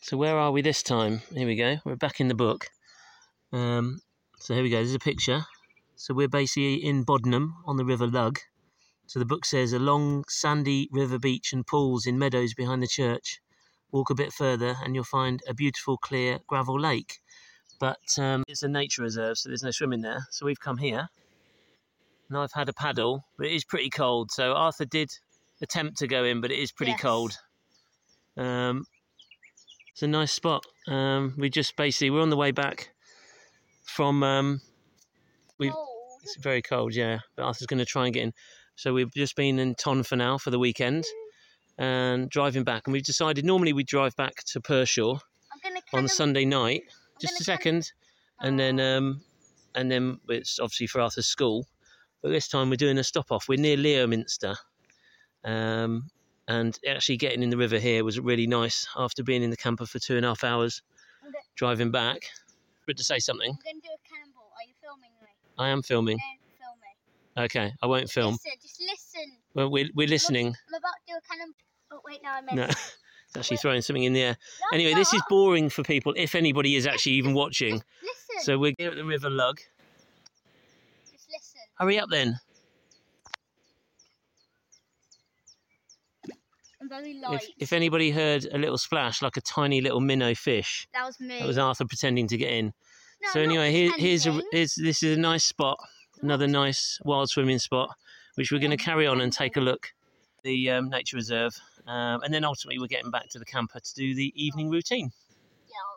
So where are we this time? Here we go. We're back in the book. Um, so here we go. There's a picture. So we're basically in Bodenham on the River Lugg. So the book says a long sandy river beach and pools in meadows behind the church. Walk a bit further and you'll find a beautiful clear gravel lake. But um, it's a nature reserve, so there's no swimming there. So we've come here. And I've had a paddle, but it is pretty cold. So Arthur did attempt to go in, but it is pretty Yes. cold. Um, it's a nice spot. Um, we just basically we're on the way back from. Um, we it's very cold, yeah. But Arthur's going to try and get in. So we've just been in Ton for now for the weekend and driving back. And we've decided normally we drive back to Pershore on Sunday night. I'm Just a second, and then um, and then it's obviously for Arthur's school. But this time we're doing a stop off. We're near Leominster, um, and actually getting in the river here was really nice. After being in the camper for two and a half hours, I'm driving back. Good to say something. I'm gonna do a cannonball. Are you filming me? I am filming. Don't film me. Okay, I won't film. Listen, just listen. Well, we're we're listening. I'm about to do a cannonball. Oh wait, now I missed. No, it's actually throwing something in the air. No, I'm Anyway, this is boring for people if anybody is actually even watching. Listen. So we're here at the River Lugg. just listen. Hurry up then. Very light. If, if anybody heard a little splash, like a tiny little minnow fish, that was me. that was Arthur pretending to get in. No, so anyway, here, here's a here's, this is a nice spot, another nice wild swimming spot, which we're going to carry on and take a look. The um, nature reserve, um, and then ultimately we're getting back to the camper to do the evening routine.